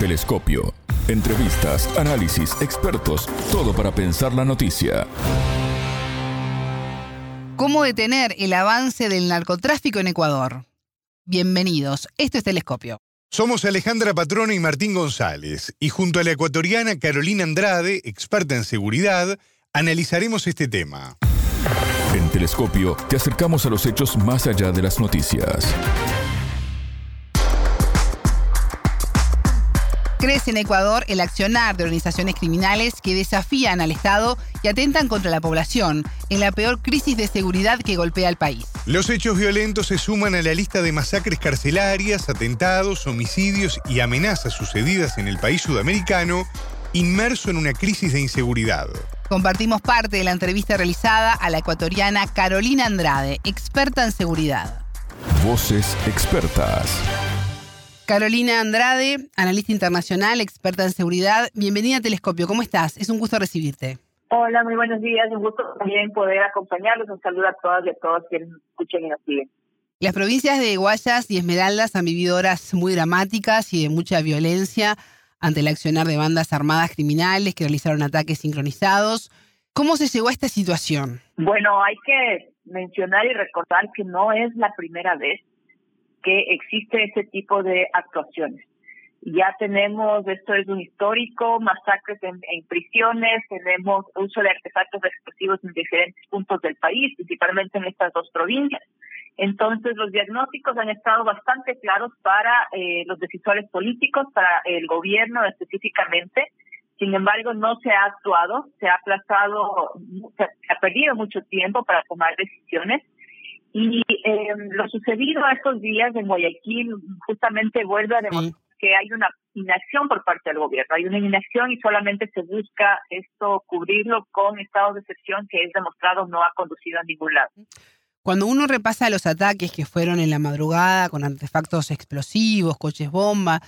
Telescopio. Entrevistas, análisis, expertos, todo para pensar la noticia. ¿Cómo detener el avance del narcotráfico en Ecuador? Bienvenidos, esto es Telescopio. Somos Alejandra Patrona y Martín González, y junto a la ecuatoriana Carolina Andrade, experta en seguridad, analizaremos este tema. En Telescopio te acercamos a los hechos más allá de las noticias. Crece en Ecuador el accionar de organizaciones criminales que desafían al Estado y atentan contra la población en la peor crisis de seguridad que golpea al país. Los hechos violentos se suman a la lista de masacres carcelarias, atentados, homicidios y amenazas sucedidas en el país sudamericano, inmerso en una crisis de inseguridad. Compartimos parte de la entrevista realizada a la ecuatoriana Carolina Andrade, experta en seguridad. Voces expertas. Carolina Andrade, analista internacional, experta en seguridad. Bienvenida a Telescopio. ¿Cómo estás? Es un gusto recibirte. Hola, muy buenos días. Un gusto también poder acompañarlos. Un saludo a todas y a todos quienes escuchen y nos siguen. Las provincias de Guayas y Esmeraldas han vivido horas muy dramáticas y de mucha violencia ante el accionar de bandas armadas criminales que realizaron ataques sincronizados. ¿Cómo se llegó a esta situación? Bueno, hay que mencionar y recordar que no es la primera vez que existe ese tipo de actuaciones. Ya tenemos, esto es un histórico, masacres en, prisiones, tenemos uso de artefactos explosivos en diferentes puntos del país, principalmente en estas dos provincias. Entonces, los diagnósticos han estado bastante claros para eh, los decisores políticos, para el gobierno específicamente. Sin embargo, no se ha actuado, se ha aplazado, se ha perdido mucho tiempo para tomar decisiones. Y eh, lo sucedido estos días en Guayaquil justamente vuelve a demostrar que hay una inacción por parte del gobierno. Hay una inacción y solamente se busca esto cubrirlo con estados de excepción que es demostrado no ha conducido a ningún lado. Cuando uno repasa los ataques que fueron en la madrugada con artefactos explosivos, coches bomba,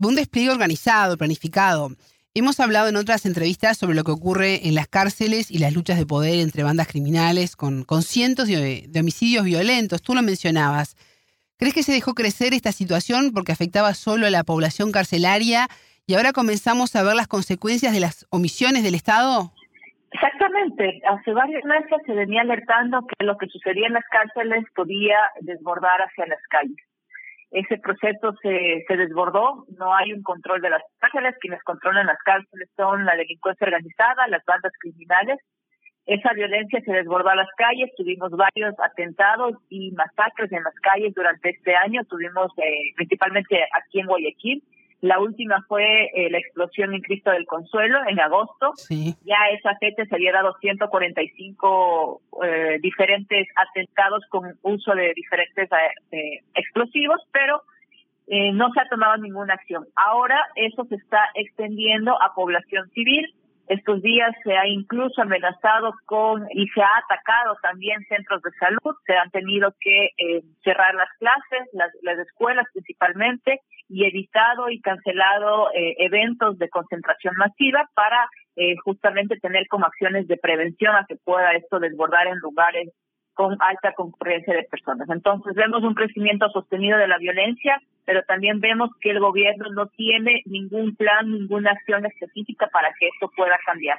un despliegue organizado, planificado. Hemos hablado en otras entrevistas sobre lo que ocurre en las cárceles y las luchas de poder entre bandas criminales con, con cientos de, homicidios violentos. Tú lo mencionabas. ¿Crees que se dejó crecer esta situación porque afectaba solo a la población carcelaria y ahora comenzamos a ver las consecuencias de las omisiones del Estado? Exactamente. Hace varios meses se venía alertando que lo que sucedía en las cárceles podía desbordar hacia las calles ese proceso se, se desbordó, no hay un control de las cárceles, quienes controlan las cárceles son la delincuencia organizada, las bandas criminales. Esa violencia se desbordó a las calles, tuvimos varios atentados y masacres en las calles durante este año, tuvimos eh, principalmente aquí en Guayaquil, la última fue eh, la explosión en Cristo del Consuelo en agosto. Ya esa fecha se había dado 145 eh, diferentes atentados con uso de diferentes eh, explosivos, pero no se ha tomado ninguna acción. Ahora eso se está extendiendo a población civil. Estos días se ha incluso amenazado con y se ha atacado también centros de salud. Se han tenido que cerrar las clases, las, las escuelas principalmente y evitado y cancelado eh, eventos de concentración masiva para eh, justamente tener como acciones de prevención a que pueda esto desbordar en lugares con alta concurrencia de personas. Entonces vemos un crecimiento sostenido de la violencia, pero también vemos que el gobierno no tiene ningún plan, ninguna acción específica para que esto pueda cambiar.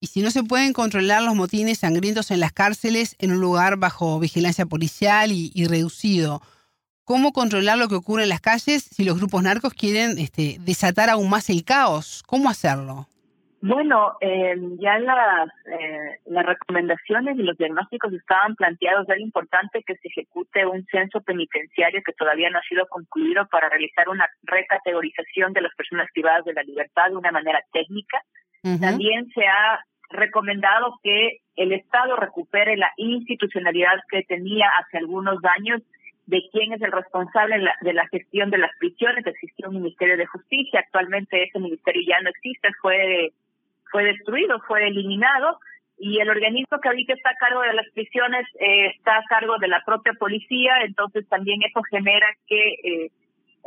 Y si no se pueden controlar los motines sangrientos en las cárceles en un lugar bajo vigilancia policial y, reducido, cómo controlar lo que ocurre en las calles si los grupos narcos quieren este, desatar aún más el caos. ¿Cómo hacerlo? Bueno, eh, ya las, eh, las recomendaciones y los diagnósticos estaban planteados. Era importante que se ejecute un censo penitenciario que todavía no ha sido concluido para realizar una recategorización de las personas privadas de la libertad de una manera técnica. También se ha recomendado que el Estado recupere la institucionalidad que tenía hace algunos años de quién es el responsable de la gestión de las prisiones. Existía un Ministerio de Justicia, actualmente ese ministerio ya no existe, fue, fue destruido, fue eliminado y el organismo que ahorita está a cargo de las prisiones eh, está a cargo de la propia policía, entonces también eso genera que eh,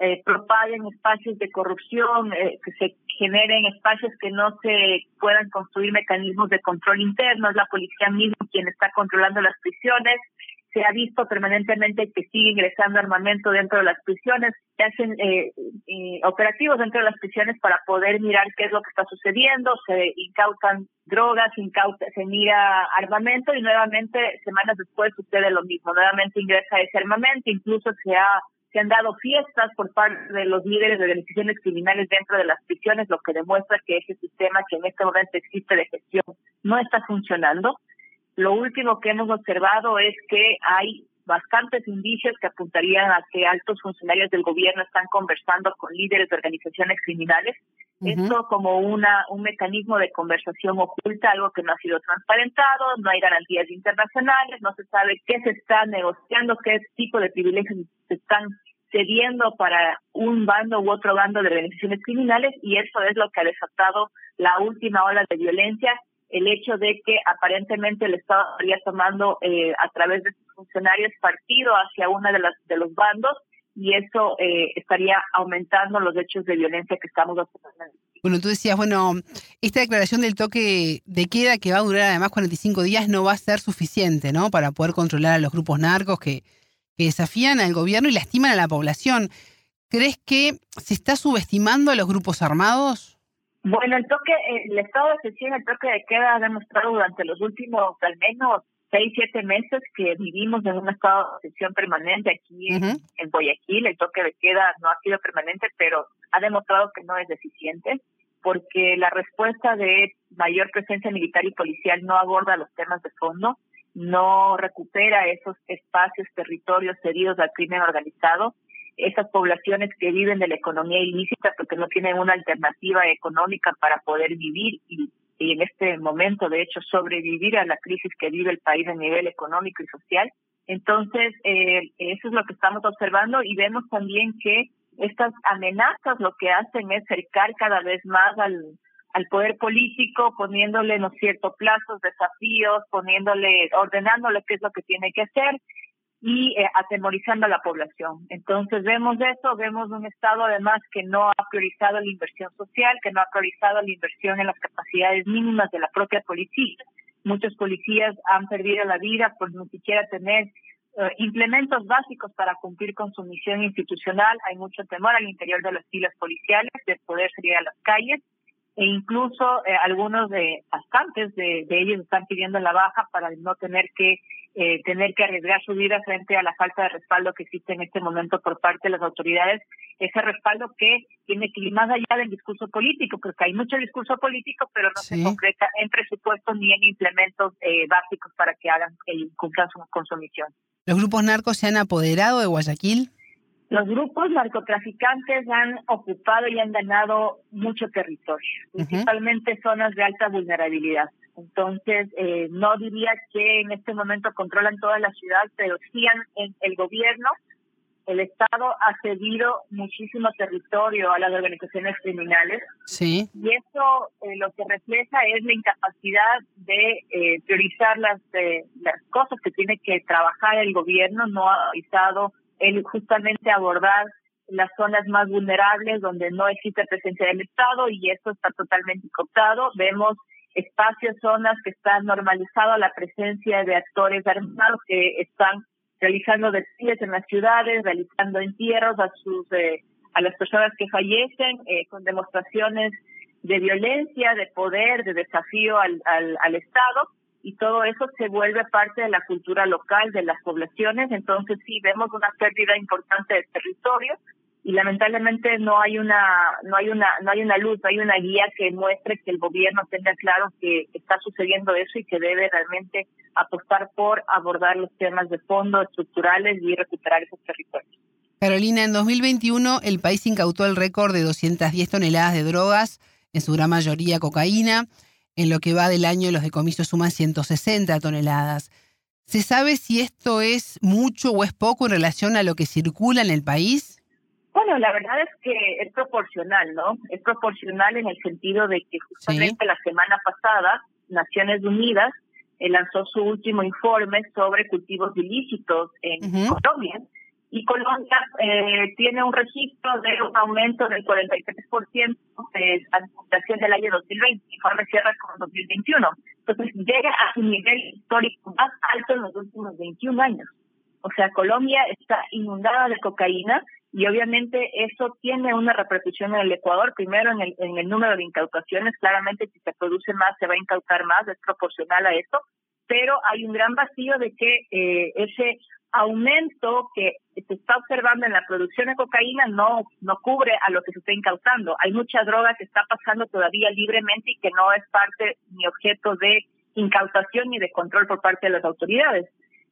eh, propaguen espacios de corrupción, eh, que se generen espacios que no se puedan construir mecanismos de control interno, es la policía misma quien está controlando las prisiones, se ha visto permanentemente que sigue ingresando armamento dentro de las prisiones, se hacen eh, operativos dentro de las prisiones para poder mirar qué es lo que está sucediendo, se incautan drogas, incauta, se mira armamento y nuevamente semanas después sucede lo mismo, nuevamente ingresa ese armamento, incluso se ha se han dado fiestas por parte de los líderes de organizaciones criminales dentro de las prisiones, lo que demuestra que ese sistema que en este momento existe de gestión no está funcionando. Lo último que hemos observado es que hay bastantes indicios que apuntarían a que altos funcionarios del gobierno están conversando con líderes de organizaciones criminales. Esto como una un mecanismo de conversación oculta, algo que no ha sido transparentado, no hay garantías internacionales, no se sabe qué se está negociando, qué tipo de privilegios se están cediendo para un bando u otro bando de organizaciones criminales y eso es lo que ha desatado la última ola de violencia el hecho de que aparentemente el Estado estaría tomando eh, a través de sus funcionarios partido hacia una de las de los bandos y eso eh, estaría aumentando los hechos de violencia que estamos observando. Bueno, tú decías, bueno, esta declaración del toque de queda que va a durar además 45 días no va a ser suficiente, ¿no? Para poder controlar a los grupos narcos que, que desafían al gobierno y lastiman a la población. ¿Crees que se está subestimando a los grupos armados? Bueno, el toque, el estado de excepción, el toque de queda ha demostrado durante los últimos al menos seis, siete meses que vivimos en un estado de excepción permanente aquí en, en, Guayaquil. El toque de queda no ha sido permanente, pero ha demostrado que no es deficiente porque la respuesta de mayor presencia militar y policial no aborda los temas de fondo, no recupera esos espacios, territorios cedidos al crimen organizado esas poblaciones que viven de la economía ilícita porque no tienen una alternativa económica para poder vivir y, en este momento, de hecho, sobrevivir a la crisis que vive el país a nivel económico y social. Entonces, eh, eso es lo que estamos observando y vemos también que estas amenazas lo que hacen es cercar cada vez más al, al poder político, poniéndole, ¿no cierto?, plazos, desafíos, poniéndole, ordenándole qué es lo que tiene que hacer y eh, atemorizando a la población. Entonces vemos eso, vemos un Estado además que no ha priorizado la inversión social, que no ha priorizado la inversión en las capacidades mínimas de la propia policía. Muchos policías han perdido la vida por no siquiera tener eh, implementos básicos para cumplir con su misión institucional. Hay mucho temor al interior de las filas policiales de poder salir a las calles e incluso eh, algunos de bastantes de, de ellos están pidiendo la baja para no tener que eh, tener que arriesgar su vida frente a la falta de respaldo que existe en este momento por parte de las autoridades, ese respaldo que tiene que ir más allá del discurso político, porque hay mucho discurso político, pero no se concreta en presupuestos ni en implementos eh, básicos para que hagan cumplan su, con su misión. ¿Los grupos narcos se han apoderado de Guayaquil? Los grupos narcotraficantes han ocupado y han ganado mucho territorio, principalmente zonas de alta vulnerabilidad. Entonces, eh, no diría que en este momento controlan toda la ciudad, pero sí en el gobierno, el Estado ha cedido muchísimo territorio a las organizaciones criminales. Sí. Y eso eh, lo que refleja es la incapacidad de eh, priorizar las, las cosas que tiene que trabajar el gobierno, no ha priorizado el justamente abordar las zonas más vulnerables donde no existe presencia del Estado y eso está totalmente cooptado. Vemos espacios, zonas que están normalizado la presencia de actores armados que están realizando desfiles en las ciudades, realizando entierros a sus eh, a las personas que fallecen eh, con demostraciones de violencia, de poder, de desafío al, al, al Estado y todo eso se vuelve parte de la cultura local de las poblaciones, entonces sí vemos una pérdida importante de territorio y lamentablemente no hay una no hay una no hay una luz, no hay una guía que muestre que el gobierno tenga claro que está sucediendo eso y que debe realmente apostar por abordar los temas de fondo estructurales y recuperar esos territorios. Carolina, en 2021 el país incautó el récord de 210 toneladas de drogas, en su gran mayoría cocaína. En lo que va del año, los decomisos suman 160 toneladas. ¿Se sabe si esto es mucho o es poco en relación a lo que circula en el país? Bueno, la verdad es que es proporcional, ¿no? Es proporcional en el sentido de que justamente la semana pasada Naciones Unidas eh, lanzó su último informe sobre cultivos ilícitos en Colombia y Colombia eh, tiene un registro de un aumento del 43% de administración del año 2020, informe cierra con 2021. Entonces llega a su nivel histórico más alto en los últimos 21 años. O sea, Colombia está inundada de cocaína y obviamente eso tiene una repercusión en el Ecuador, primero en el, en el número de incautaciones, claramente si se produce más se va a incautar más, es proporcional a eso, pero hay un gran vacío de que eh, ese aumento que se está observando en la producción de cocaína no, no cubre a lo que se está incautando. Hay mucha droga que está pasando todavía libremente y que no es parte ni objeto de incautación ni de control por parte de las autoridades.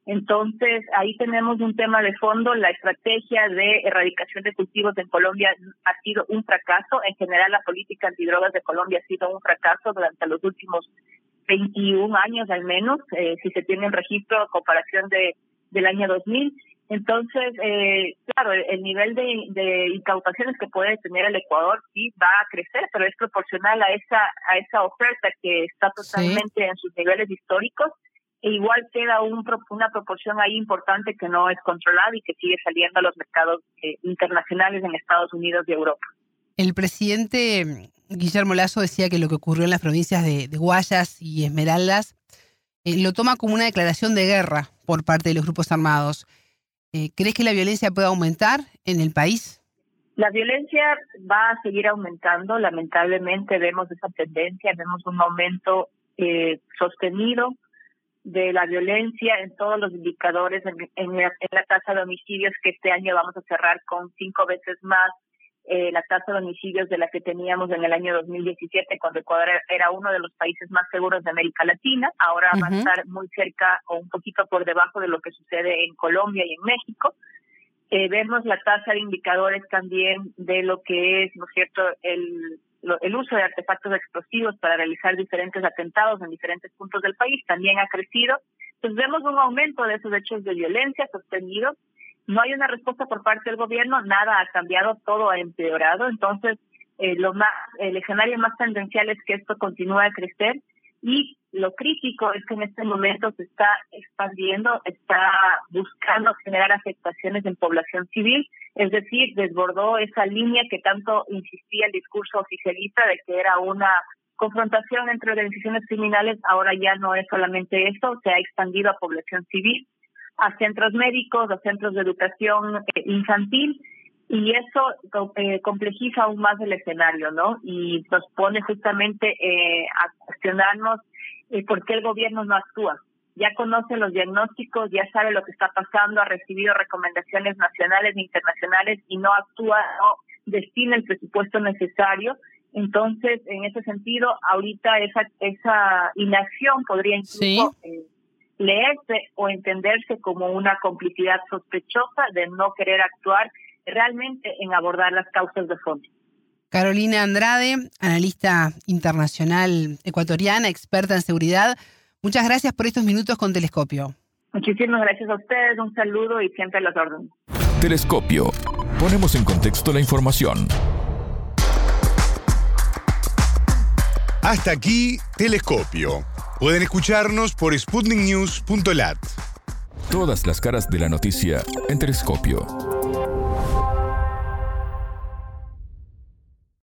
Entonces, ahí tenemos un tema de fondo. La estrategia de erradicación de cultivos en Colombia ha sido un fracaso. En general, la política antidrogas de Colombia ha sido un fracaso durante los últimos 21 años al menos, eh, si se tiene un registro a comparación de del año 2000. Entonces, eh, claro, el nivel de, de, incautaciones que puede tener el Ecuador sí va a crecer, pero es proporcional a esa a esa oferta que está totalmente en sus niveles históricos. E igual queda un, una proporción ahí importante que no es controlada y que sigue saliendo a los mercados eh, internacionales en Estados Unidos y Europa. El presidente Guillermo Lazo decía que lo que ocurrió en las provincias de, Guayas y Esmeraldas eh, lo toma como una declaración de guerra por parte de los grupos armados. Eh, ¿Crees que la violencia puede aumentar en el país? La violencia va a seguir aumentando. Lamentablemente vemos esa tendencia, vemos un aumento eh, sostenido de la violencia en todos los indicadores en, en, la tasa de homicidios que este año vamos a cerrar con cinco veces más eh, la tasa de homicidios de la que teníamos en el año 2017, cuando Ecuador era uno de los países más seguros de América Latina. Ahora va a estar muy cerca o un poquito por debajo de lo que sucede en Colombia y en México. Eh, vemos la tasa de indicadores también de lo que es, ¿no es cierto?, el, el uso de artefactos explosivos para realizar diferentes atentados en diferentes puntos del país también ha crecido. Entonces vemos un aumento de esos hechos de violencia sostenidos no hay una respuesta por parte del gobierno, nada ha cambiado, todo ha empeorado. Entonces, eh, lo más, el escenario más tendencial es que esto continúe a crecer y lo crítico es que en este momento se está expandiendo, está buscando generar afectaciones en población civil, es decir, desbordó esa línea que tanto insistía el discurso oficialista de que era una confrontación entre organizaciones criminales, ahora ya no es solamente eso, se ha expandido a población civil a centros médicos, a centros de educación eh, infantil y eso eh, complejiza aún más el escenario, ¿no? Y nos pone justamente eh, a cuestionarnos por qué el gobierno no actúa. Ya conoce los diagnósticos, ya sabe lo que está pasando, ha recibido recomendaciones nacionales e internacionales y no actúa, no destina el presupuesto necesario. Entonces, en ese sentido, ahorita esa esa inacción podría incluso leerse o entenderse como una complicidad sospechosa de no querer actuar realmente en abordar las causas de fondo. Carolina Andrade, analista internacional ecuatoriana, experta en seguridad, muchas gracias por estos minutos con Telescopio. Muchísimas gracias a ustedes, un saludo y siempre a las órdenes. Telescopio. Ponemos en contexto la información. Hasta aquí, Telescopio. Pueden escucharnos por sputniknews.lat. Todas las caras de la noticia en Telescopio.